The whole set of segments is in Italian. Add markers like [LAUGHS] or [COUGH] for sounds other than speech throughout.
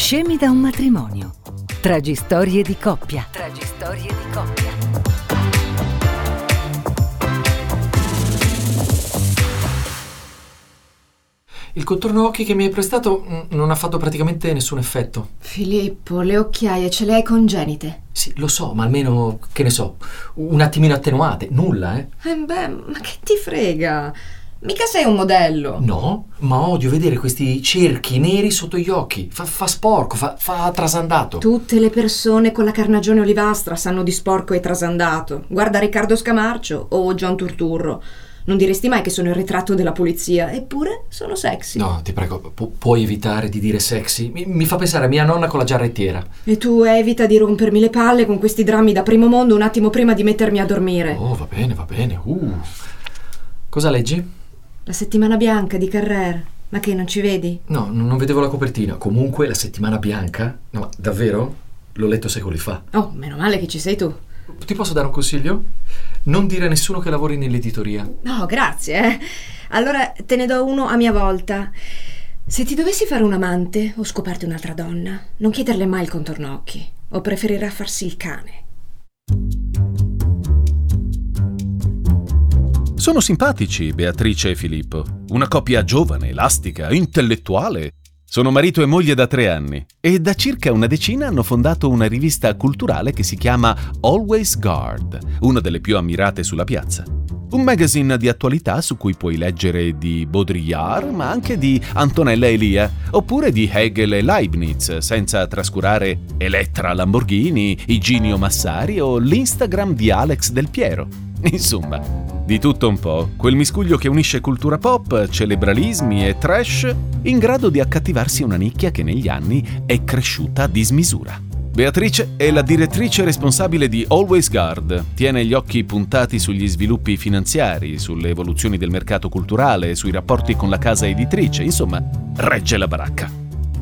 Scemi da un matrimonio. Tragistorie di coppia. Tragistorie di coppia. Il contorno occhi che mi hai prestato mm, non ha fatto praticamente nessun effetto. Filippo, le occhiaie ce le hai congenite. Sì, lo so, ma almeno, che ne so, un attimino attenuate. Nulla, eh? Eh beh, ma che ti frega? Mica sei un modello. No, ma odio vedere questi cerchi neri sotto gli occhi. Fa, fa sporco, fa, fa, trasandato. Tutte le persone con la carnagione olivastra sanno di sporco e trasandato. Guarda Riccardo Scamarcio o John Turturro. Non diresti mai che sono il ritratto della polizia, eppure sono sexy. No, ti prego, pu- puoi evitare di dire sexy? Mi, mi, fa pensare a mia nonna con la giarrettiera. E tu evita di rompermi le palle con questi drammi da primo mondo un attimo prima di mettermi a dormire. Oh, va bene, va bene. Uh. Cosa leggi? La settimana bianca di Carrer. Ma che non ci vedi? No, non vedevo la copertina. Comunque la settimana bianca? No, davvero? L'ho letto secoli fa. Oh, meno male che ci sei tu. Ti posso dare un consiglio? Non dire a nessuno che lavori nell'editoria. No, grazie. Eh. Allora te ne do uno a mia volta. Se ti dovessi fare un amante o scoparti un'altra donna, non chiederle mai il contorno occhi. O preferirà farsi il cane. Sono simpatici Beatrice e Filippo, una coppia giovane, elastica, intellettuale. Sono marito e moglie da tre anni e da circa una decina hanno fondato una rivista culturale che si chiama Always Guard, una delle più ammirate sulla piazza. Un magazine di attualità su cui puoi leggere di Baudrillard, ma anche di Antonella Elia, oppure di Hegel e Leibniz, senza trascurare Elettra Lamborghini, Iginio Massari o l'Instagram di Alex Del Piero. [LAUGHS] Insomma, di tutto un po', quel miscuglio che unisce cultura pop, celebralismi e trash, in grado di accattivarsi una nicchia che negli anni è cresciuta a dismisura. Beatrice è la direttrice responsabile di Always Guard, tiene gli occhi puntati sugli sviluppi finanziari, sulle evoluzioni del mercato culturale, sui rapporti con la casa editrice, insomma, regge la baracca.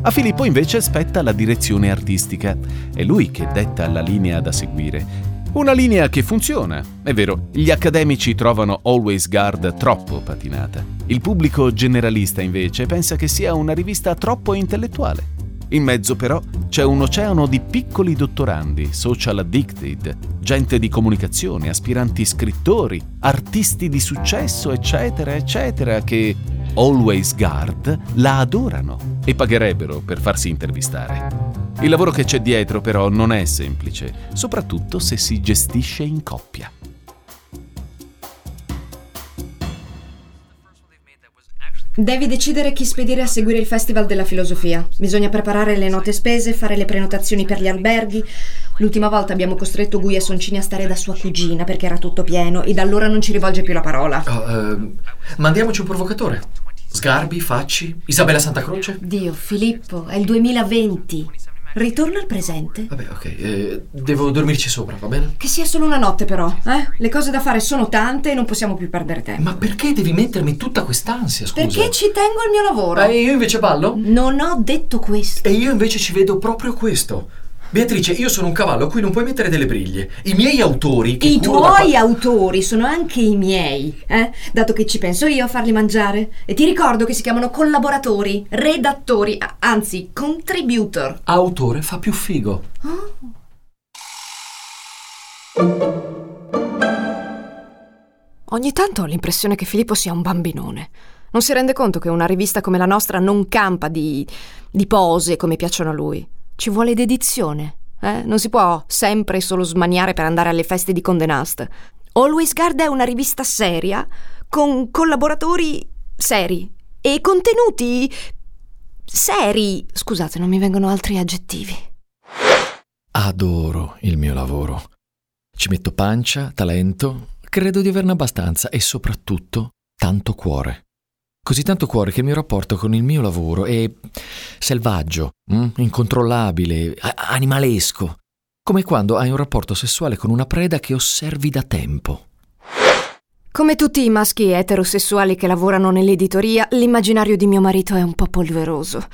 A Filippo invece spetta la direzione artistica, è lui che detta la linea da seguire una linea che funziona. È vero, gli accademici trovano Always Guard troppo patinata. Il pubblico generalista invece pensa che sia una rivista troppo intellettuale. In mezzo però c'è un oceano di piccoli dottorandi, social addicted, gente di comunicazione, aspiranti scrittori, artisti di successo, eccetera, eccetera, che Always Guard la adorano e pagherebbero per farsi intervistare. Il lavoro che c'è dietro però non è semplice, soprattutto se si gestisce in coppia. Devi decidere chi spedire a seguire il Festival della Filosofia. Bisogna preparare le note spese, fare le prenotazioni per gli alberghi. L'ultima volta abbiamo costretto Guia Soncini a stare da sua cugina perché era tutto pieno e da allora non ci rivolge più la parola. Oh, uh, mandiamoci un provocatore. Sgarbi, Facci, Isabella Santa Croce? Dio, Filippo, è il 2020. Ritorno al presente. Vabbè, ok. Eh, devo dormirci sopra, va bene? Che sia solo una notte, però, eh? Le cose da fare sono tante e non possiamo più perdere tempo. Ma perché devi mettermi tutta quest'ansia, scusa? Perché ci tengo al mio lavoro. E eh, io invece ballo? Non ho detto questo. E io invece ci vedo proprio questo. Beatrice, io sono un cavallo a cui non puoi mettere delle briglie. I miei autori. I tuoi da... autori sono anche i miei, eh? Dato che ci penso io a farli mangiare. E ti ricordo che si chiamano collaboratori, redattori, anzi, contributor. Autore fa più figo. Oh. Ogni tanto ho l'impressione che Filippo sia un bambinone. Non si rende conto che una rivista come la nostra non campa di, di pose come piacciono a lui. Ci vuole dedizione. Eh? Non si può sempre solo smaniare per andare alle feste di Condé Nast. Always Guard è una rivista seria, con collaboratori seri e contenuti seri. Scusate, non mi vengono altri aggettivi. Adoro il mio lavoro. Ci metto pancia, talento, credo di averne abbastanza e soprattutto tanto cuore. Così tanto cuore che il mio rapporto con il mio lavoro è selvaggio, mm? incontrollabile, animalesco, come quando hai un rapporto sessuale con una preda che osservi da tempo. Come tutti i maschi eterosessuali che lavorano nell'editoria, l'immaginario di mio marito è un po' polveroso.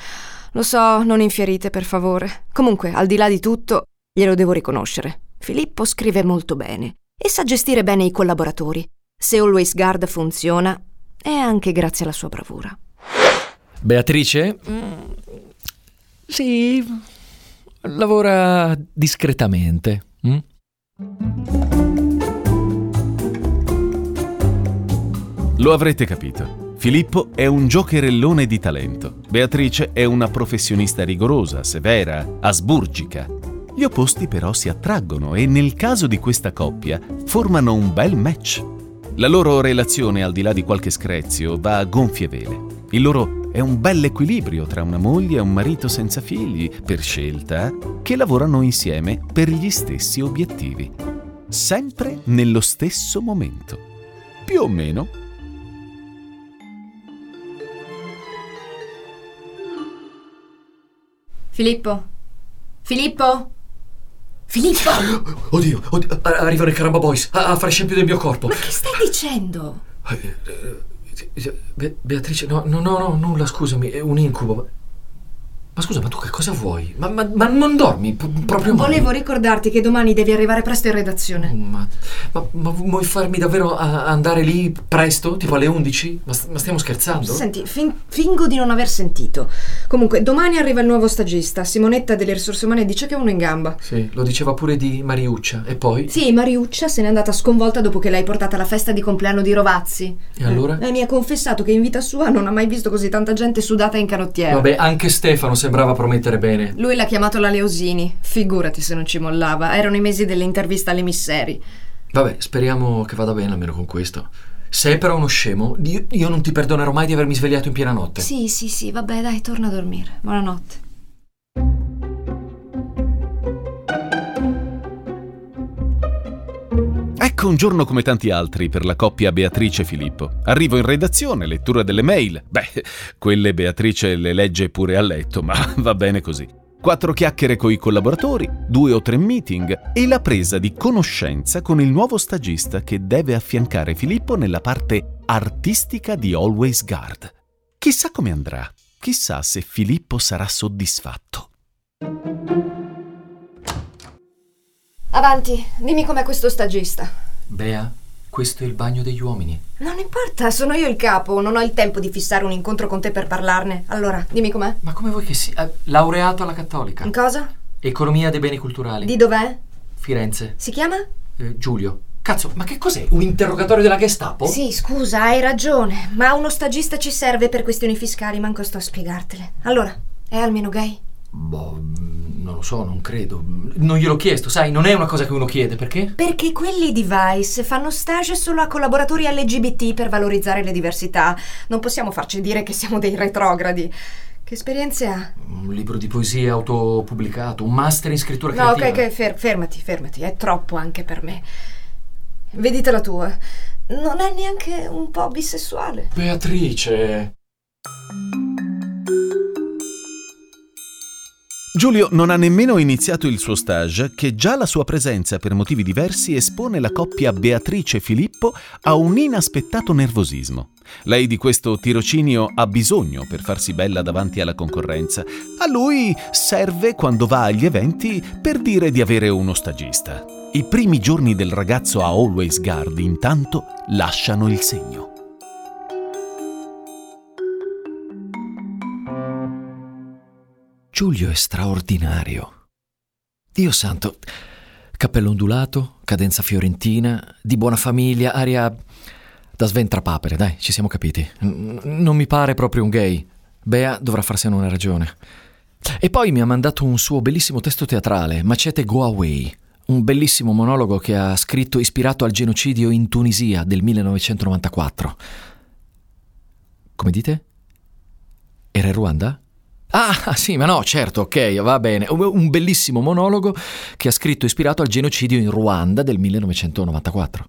Lo so, non infierite per favore. Comunque, al di là di tutto, glielo devo riconoscere. Filippo scrive molto bene e sa gestire bene i collaboratori. Se Always Guard funziona, è anche grazie alla sua bravura. Beatrice? Mm, sì, lavora discretamente. mm? Lo avrete capito. Filippo è un giocherellone di talento. Beatrice è una professionista rigorosa, severa, asburgica. Gli opposti però si attraggono e nel caso di questa coppia formano un bel match. La loro relazione, al di là di qualche screzio, va a gonfie vele. Il loro è un bel equilibrio tra una moglie e un marito senza figli, per scelta, che lavorano insieme per gli stessi obiettivi. Sempre nello stesso momento. Più o meno Filippo? Filippo? Filippo? [GASPS] Oddio, oddio, arrivano i Caramba Boys a, a fare scempio del mio corpo. Ma che stai dicendo? Eh, eh, Be- Beatrice, no, no, no, no, nulla, scusami, è un incubo. Ma scusa, ma tu che cosa vuoi? Ma, ma- ma non dormi p- proprio mai? Volevo ricordarti che domani devi arrivare presto in Oh, redazione. ma, ma- ma vuoi farmi davvero a- andare lì presto? Tipo alle 11? Ma, st- ma stiamo scherzando? Senti, fin- fingo di non aver sentito. Comunque, domani arriva il nuovo stagista. Simonetta delle risorse umane dice che è uno in gamba. Sì, lo diceva pure di Mariuccia. E poi? Sì, Mariuccia se n'è andata sconvolta dopo che l'hai portata alla festa di compleanno di Rovazzi. E allora? Eh, mi ha confessato che in vita sua non ha mai visto così tanta gente sudata in canottiera. Vabbè, anche Stefano sembrava promettere bene. Lui l'ha chiamato la Leosini. Figurati se non ci mollava. Erano i mesi dell'intervista alle Misseri. Vabbè, speriamo che vada bene almeno con questo. Se è però uno scemo, io, io non ti perdonerò mai di avermi svegliato in piena notte. Sì, sì, sì, vabbè, dai, torna a dormire. Buonanotte. Ecco un giorno come tanti altri per la coppia Beatrice e Filippo. Arrivo in redazione, lettura delle mail. Beh, quelle Beatrice le legge pure a letto, ma [LAUGHS] va bene così. Quattro chiacchiere coi collaboratori, due o tre meeting e la presa di conoscenza con il nuovo stagista che deve affiancare Filippo nella parte artistica di Always Guard. Chissà come andrà, chissà se Filippo sarà soddisfatto. Avanti, dimmi com'è questo stagista. Bea, questo è il bagno degli uomini. Non importa, sono io il capo, non ho il tempo di fissare un incontro con te per parlarne. Allora, dimmi com'è. Ma come vuoi che sia? Eh, laureato alla Cattolica. In cosa? Economia dei beni culturali. Di dov'è? Firenze. Si chiama? Eh, Giulio. Cazzo, ma che cos'è? Un interrogatorio della Gestapo? Sì, scusa, hai ragione, ma uno stagista ci serve per questioni fiscali, manco sto a spiegartele. Allora, è almeno gay? Boh, non lo so, non credo. Non gliel'ho chiesto, sai, non è una cosa che uno chiede, perché? Perché quelli di Vice fanno stage solo a collaboratori LGBT per valorizzare le diversità. Non possiamo farci dire che siamo dei retrogradi. Che esperienze ha? Un libro di poesia autopubblicato, un master in scrittura No, ok, creativa. ok, fer- fermati, fermati, è troppo anche per me. Vedite la tua. Non è neanche un po' bisessuale. Beatrice. Giulio non ha nemmeno iniziato il suo stage che già la sua presenza per motivi diversi espone la coppia Beatrice Filippo a un inaspettato nervosismo. Lei di questo tirocinio ha bisogno per farsi bella davanti alla concorrenza. A lui serve quando va agli eventi per dire di avere uno stagista. I primi giorni del ragazzo a Always Guard intanto lasciano il segno. Giulio è straordinario. Dio santo, cappello ondulato, cadenza fiorentina, di buona famiglia, aria da sventrapapere, dai, ci siamo capiti. Non mi pare proprio un gay. Bea dovrà farsene una ragione. E poi mi ha mandato un suo bellissimo testo teatrale, Macete Go Away, un bellissimo monologo che ha scritto ispirato al genocidio in Tunisia del 1994. Come dite? Era in Ruanda? Ah, sì, ma no, certo, ok, va bene. Un un bellissimo monologo che ha scritto ispirato al genocidio in Ruanda del 1994.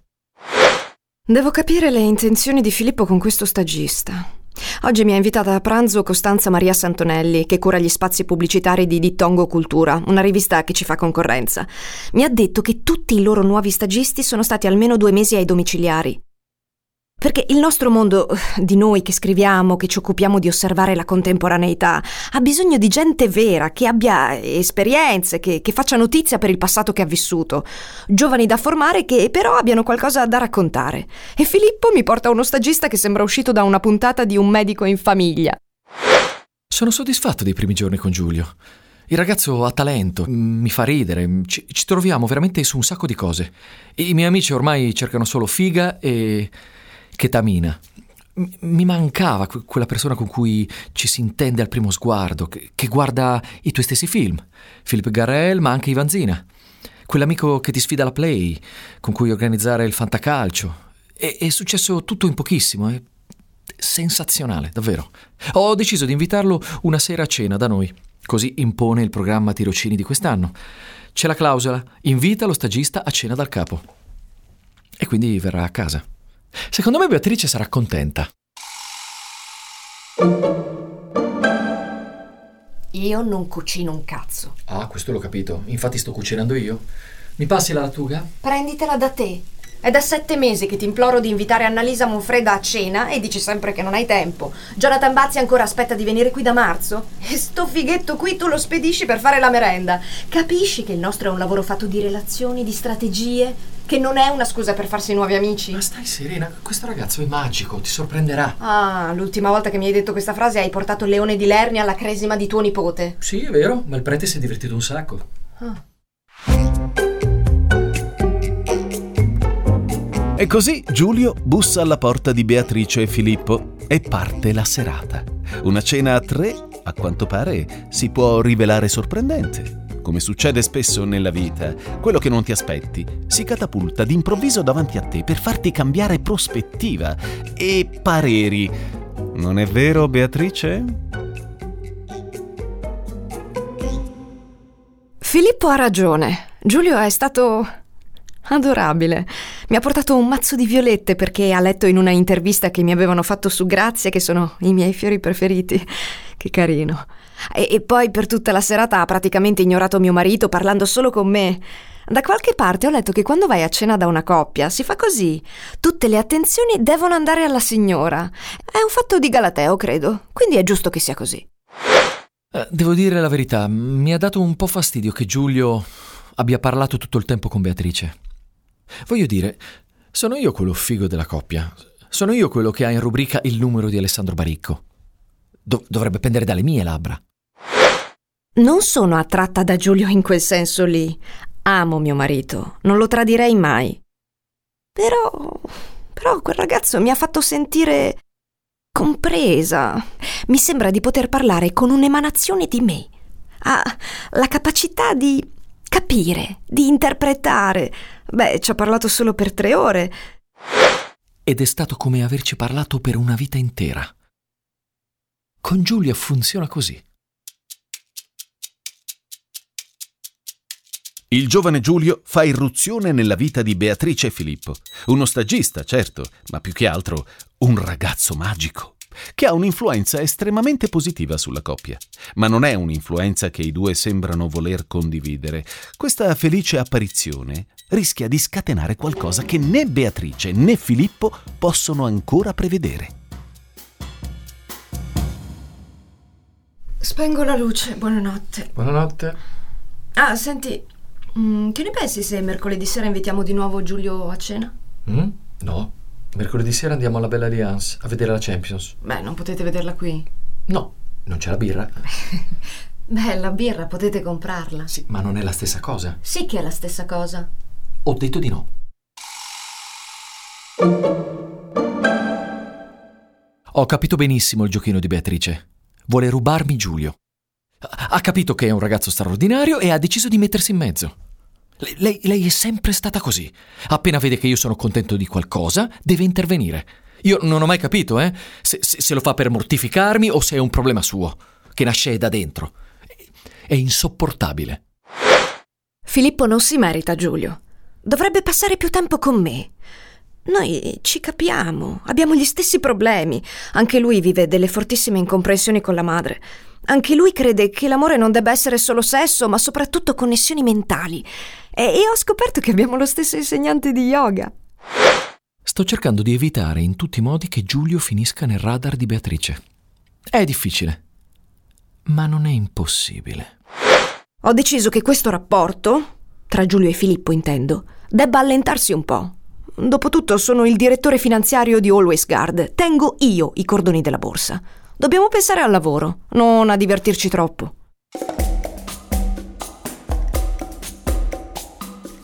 Devo capire le intenzioni di Filippo con questo stagista. Oggi mi ha invitata a pranzo Costanza Maria Santonelli, che cura gli spazi pubblicitari di Dittongo Cultura, una rivista che ci fa concorrenza. Mi ha detto che tutti i loro nuovi stagisti sono stati almeno due mesi ai domiciliari. Perché il nostro mondo, di noi che scriviamo, che ci occupiamo di osservare la contemporaneità, ha bisogno di gente vera, che abbia esperienze, che, che, faccia notizia per il passato che ha vissuto. Giovani da formare che però abbiano qualcosa da raccontare. E Filippo mi porta uno stagista che sembra uscito da una puntata di Un medico in famiglia. Sono soddisfatto dei primi giorni con Giulio. Il ragazzo ha talento, mi fa ridere, ci, ci troviamo veramente su un sacco di cose. I miei amici ormai cercano solo figa e chetamina. Mi mancava quella persona con cui ci si intende al primo sguardo, che, guarda i tuoi stessi film, Philip Garrel, ma anche Ivanzina. Quell'amico che ti sfida alla play, con cui organizzare il fantacalcio. È, è successo tutto in pochissimo, è sensazionale, davvero. Ho deciso di invitarlo una sera a cena da noi, così impone il programma tirocini di quest'anno. C'è la clausola, invita lo stagista a cena dal capo. E quindi verrà a casa. Secondo me Beatrice sarà contenta. Io non cucino un cazzo. Ah, questo l'ho capito. Infatti sto cucinando io. Mi passi la lattuga? Prenditela da te. È da sette mesi che ti imploro di invitare Annalisa Monfreda a cena e dici sempre che non hai tempo. Jonathan Bazzi ancora aspetta di venire qui da marzo? [LAUGHS] E sto fighetto qui tu lo spedisci per fare la merenda. Capisci che il nostro è un lavoro fatto di relazioni, di strategie? Che non è una scusa per farsi nuovi amici? Ma stai serena, questo ragazzo è magico, ti sorprenderà. Ah, l'ultima volta che mi hai detto questa frase hai portato Leone di Lernia alla cresima di tuo nipote. Sì, è vero, ma il prete si è divertito un sacco. Ah. E così Giulio bussa alla porta di Beatrice e Filippo e parte la serata. Una cena a tre, a quanto pare, si può rivelare sorprendente. Come succede spesso nella vita, quello che non ti aspetti si catapulta d'improvviso davanti a te per farti cambiare prospettiva e pareri. Non è vero, Beatrice? Filippo ha ragione. Giulio è stato adorabile. Mi ha portato un mazzo di violette perché ha letto in una intervista che mi avevano fatto su Grazia che sono i miei fiori preferiti. [LAUGHS] Che carino. E, e poi per tutta la serata ha praticamente ignorato mio marito parlando solo con me. Da qualche parte ho letto che quando vai a cena da una coppia si fa così. Tutte le attenzioni devono andare alla signora. È un fatto di Galateo, credo. Quindi è giusto che sia così. Eh, devo dire la verità, mi ha dato un po' fastidio che Giulio abbia parlato tutto il tempo con Beatrice. Voglio dire, sono io quello figo della coppia. Sono io quello che ha in rubrica il numero di Alessandro Baricco. Do- dovrebbe pendere dalle mie labbra. Non sono attratta da Giulio in quel senso lì. Amo mio marito, non lo tradirei mai. Però. però quel ragazzo mi ha fatto sentire compresa. Mi sembra di poter parlare con un'emanazione di me. Ha la capacità di capire, di interpretare. Beh, ci ha parlato solo per tre ore. Ed è stato come averci parlato per una vita intera. Con Giulia funziona così. Il giovane Giulio fa irruzione nella vita di Beatrice e Filippo. Uno stagista, certo, ma più che altro un ragazzo magico, che ha un'influenza estremamente positiva sulla coppia. Ma non è un'influenza che i due sembrano voler condividere. Questa felice apparizione rischia di scatenare qualcosa che né Beatrice né Filippo possono ancora prevedere. Spengo la luce, buonanotte. Buonanotte. Ah, senti, mm, che ne pensi se mercoledì sera invitiamo di nuovo Giulio a cena? Mm? No. Mercoledì sera andiamo alla Bella Alliance a vedere la Champions. Beh, non potete vederla qui. No, non c'è la birra. [LAUGHS] Beh, la birra potete comprarla. Sì, ma non è la stessa cosa. Sì che è la stessa cosa. Ho detto di no. Ho capito benissimo il giochino di Beatrice. Vuole rubarmi Giulio. Ha capito che è un ragazzo straordinario e ha deciso di mettersi in mezzo. Lei, lei, è sempre stata così. Appena vede che io sono contento di qualcosa, deve intervenire. Io non ho mai capito, eh, se, se, se lo fa per mortificarmi o se è un problema suo, che nasce da dentro. È insopportabile. Filippo non si merita Giulio. Dovrebbe passare più tempo con me. Noi ci capiamo, abbiamo gli stessi problemi. Anche lui vive delle fortissime incomprensioni con la madre. Anche lui crede che l'amore non debba essere solo sesso, ma soprattutto connessioni mentali. E, e ho scoperto che abbiamo lo stesso insegnante di yoga. Sto cercando di evitare in tutti i modi che Giulio finisca nel radar di Beatrice. È difficile, ma non è impossibile. Ho deciso che questo rapporto, tra Giulio e Filippo intendo, debba allentarsi un po'. Dopotutto sono il direttore finanziario di Always Guard. Tengo io i cordoni della borsa. Dobbiamo pensare al lavoro, non a divertirci troppo.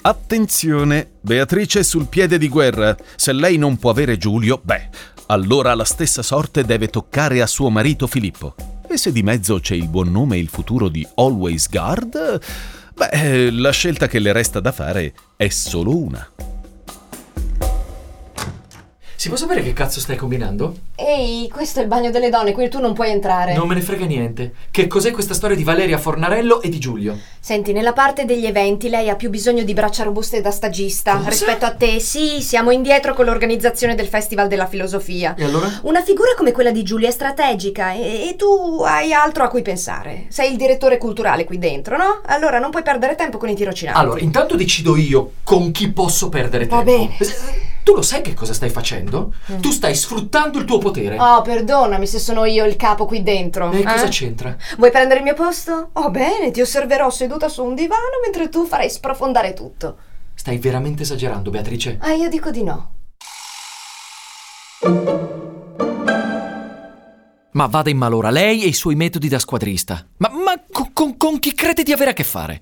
Attenzione, Beatrice è sul piede di guerra. Se lei non può avere Giulio, beh, allora la stessa sorte deve toccare a suo marito Filippo. E se di mezzo c'è il buon nome e il futuro di Always Guard, beh, la scelta che le resta da fare è solo una. Si può sapere che cazzo stai combinando? Ehi, questo è il bagno delle donne, qui tu non puoi entrare. Non me ne frega niente. Che cos'è questa storia di Valeria Fornarello e di Giulio? Senti, nella parte degli eventi lei ha più bisogno di braccia robuste da stagista Cosa? rispetto a te. Sì, siamo indietro con l'organizzazione del Festival della Filosofia. E allora? Una figura come quella di Giulia è strategica e, e tu hai altro a cui pensare. Sei il direttore culturale qui dentro, no? Allora non puoi perdere tempo con i tirocinanti. Allora, intanto decido io con chi posso perdere Va tempo. bene. Eh, Tu lo sai che cosa stai facendo? Tu stai sfruttando il tuo potere. Oh, perdonami se sono io il capo qui dentro. e cosa eh? c'entra? Vuoi prendere il mio posto? Oh, bene, ti osserverò seduta su un divano mentre tu farai sprofondare tutto. Stai veramente esagerando, Beatrice. Ah, io dico di no. Ma vada in malora lei e i suoi metodi da squadrista. Ma, ma co- con, con chi crede di avere a che fare?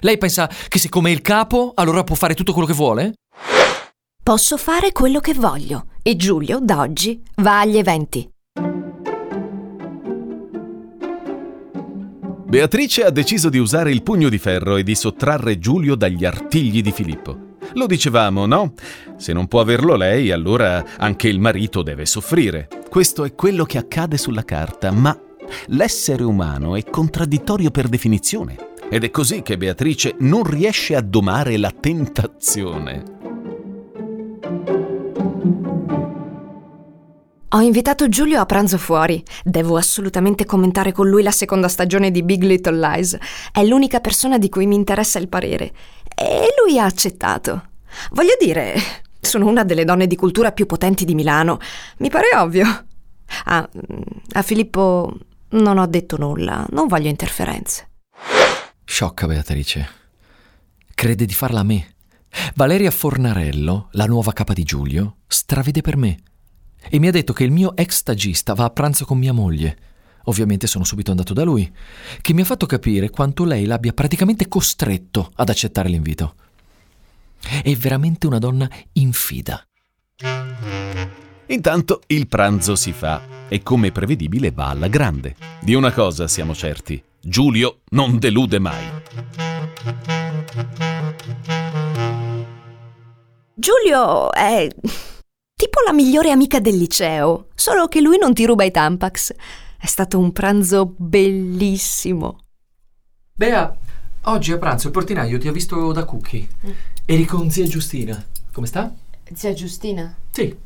Lei pensa che siccome è il capo, allora può fare tutto quello che vuole? Posso fare quello che voglio e Giulio, da oggi, va agli eventi. Beatrice ha deciso di usare il pugno di ferro e di sottrarre Giulio dagli artigli di Filippo. Lo dicevamo, no? Se non può averlo lei, allora anche il marito deve soffrire. Questo è quello che accade sulla carta, ma l'essere umano è contraddittorio per definizione. Ed è così che Beatrice non riesce a domare la tentazione. Ho invitato Giulio a pranzo fuori. Devo assolutamente commentare con lui la seconda stagione di Big Little Lies. È l'unica persona di cui mi interessa il parere. E lui ha accettato. Voglio dire, sono una delle donne di cultura più potenti di Milano. Mi pare ovvio. Ah, a Filippo non ho detto nulla. Non voglio interferenze. Sciocca Beatrice. Crede di farla a me. Valeria Fornarello, la nuova capa di Giulio, stravede per me. E mi ha detto che il mio ex stagista va a pranzo con mia moglie. Ovviamente sono subito andato da lui, che mi ha fatto capire quanto lei l'abbia praticamente costretto ad accettare l'invito. È veramente una donna infida. Intanto il pranzo si fa e come prevedibile va alla grande. Di una cosa siamo certi, Giulio non delude mai. Giulio è tipo la migliore amica del liceo, solo che lui non ti ruba i Tampax. È stato un pranzo bellissimo. Bea, oggi a pranzo il portinaio ti ha visto da Cookie. Eri con zia Giustina. Come sta? Zia Giustina? Sì.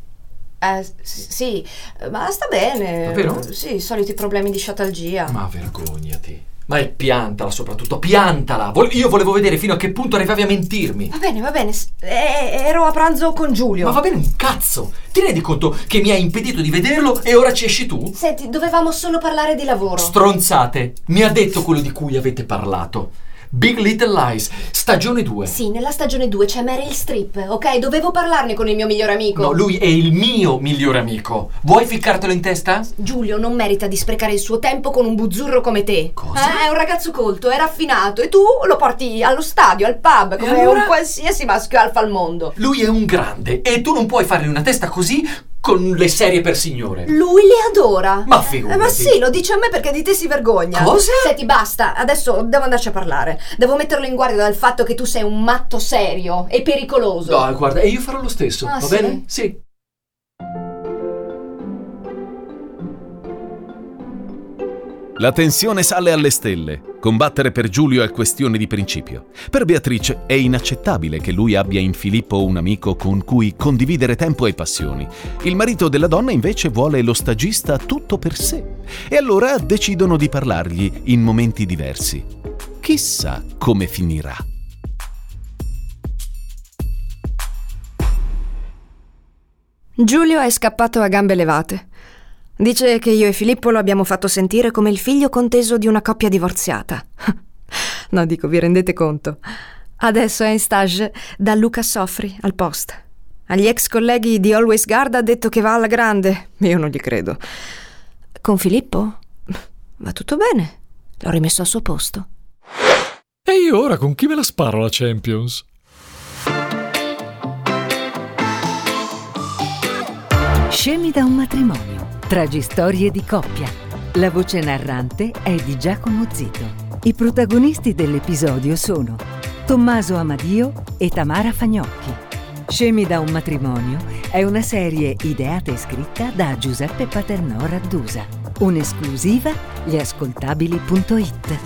Eh, sì, ma sta bene. Davvero? Sì, i soliti problemi di sciatalgia. Ma vergognati. Ma è piantala soprattutto, piantala! Vol- io volevo vedere fino a che punto arrivavi a mentirmi. Va bene, va bene. s- eh, ero a pranzo con Giulio. Ma va bene un cazzo! Ti rendi conto che mi hai impedito di vederlo e ora ci esci tu? Senti, dovevamo solo parlare di lavoro. Stronzate! Mi ha detto quello di cui avete parlato. Big Little Lies, stagione 2. sì, nella stagione 2 c'è Meryl Streep, ok? Dovevo parlarne con il mio migliore amico. No, lui è il mio migliore amico. Vuoi ficcartelo in testa? Giulio non merita di sprecare il suo tempo con un buzzurro come te. Cosa? Eh, è un ragazzo colto, è raffinato e tu lo porti allo stadio, al pub, come allora? un qualsiasi maschio alfa al mondo. Lui è un grande e tu non puoi fargli una testa così con le serie per signore. Lui le adora. Ma figurati. Eh, ma sì, lo dice a me perché di te si vergogna. Cosa? Senti, basta, adesso devo andarci a parlare. Devo metterlo in guardia dal fatto che tu sei un matto serio e pericoloso. No, guarda, e io farò lo stesso, Ah, va sì? bene? Sì. La tensione sale alle stelle. Combattere per Giulio è questione di principio. Per Beatrice è inaccettabile che lui abbia in Filippo un amico con cui condividere tempo e passioni. Il marito della donna invece vuole lo stagista tutto per sé. E allora decidono di parlargli in momenti diversi. Chissà come finirà. Giulio è scappato a gambe levate. Dice che io e Filippo lo abbiamo fatto sentire come il figlio conteso di una coppia divorziata. [LAUGHS] no, dico, vi rendete conto? Adesso è in stage da Luca Soffri al post. Agli ex colleghi di Always Guard ha detto che va alla grande. Io non gli credo. Con Filippo? Va tutto bene. L'ho rimesso al suo posto. E io ora con chi me la sparo la Champions? Scemi da un matrimonio. Tragistorie di coppia. La voce narrante è di Giacomo Zito. I protagonisti dell'episodio sono Tommaso Amadio e Tamara Fagnocchi. Scemi da un matrimonio è una serie ideata e scritta da Giuseppe Paternò Raddusa. Un'esclusiva gliascoltabili.it.